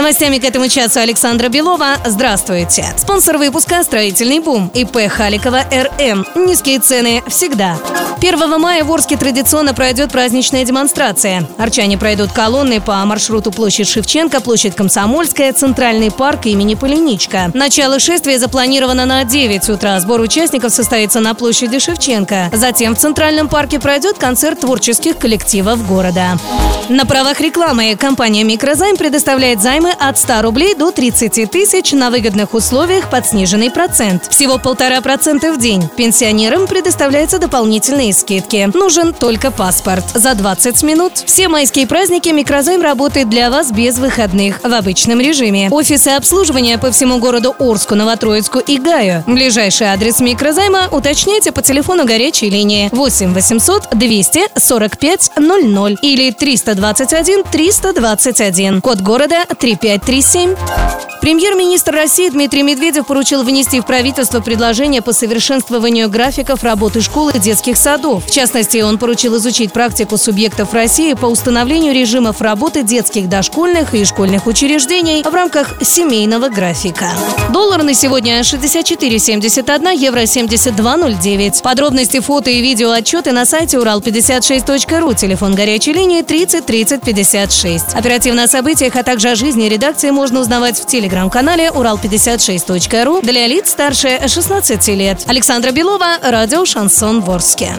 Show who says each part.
Speaker 1: Новостями к этому часу Александра Белова. Здравствуйте. Спонсор выпуска «Строительный бум» ИП Халикова РМ. Низкие цены всегда. 1 мая в Орске традиционно пройдет праздничная демонстрация. Арчане пройдут колонны по маршруту площадь Шевченко, площадь Комсомольская, Центральный парк имени Полиничка. Начало шествия запланировано на 9 утра. Сбор участников состоится на площади Шевченко. Затем в Центральном парке пройдет концерт творческих коллективов города. На правах рекламы компания «Микрозайм» предоставляет займы от 100 рублей до 30 тысяч на выгодных условиях под сниженный процент. Всего полтора процента в день. Пенсионерам предоставляются дополнительные скидки. Нужен только паспорт. За 20 минут. Все майские праздники «Микрозайм» работает для вас без выходных в обычном режиме. Офисы обслуживания по всему городу Орску, Новотроицку и Гаю. Ближайший адрес «Микрозайма» уточняйте по телефону горячей линии 8 800 245 00 или 321 321. Код города 3537. Премьер-министр России Дмитрий Медведев поручил внести в правительство предложение по совершенствованию графиков работы школ и детских садов. В частности, он поручил изучить практику субъектов России по установлению режимов работы детских дошкольных и школьных учреждений в рамках семейного графика. Доллар на сегодня 64,71, евро 72,09. Подробности, фото и видео отчеты на сайте урал56.ру, телефон горячей линии 30 30 56. Оперативно о событиях, а также о жизни редакции можно узнавать в телеграм-канале урал56.ру для лиц старше 16 лет. Александра Белова, радио «Шансон Ворске».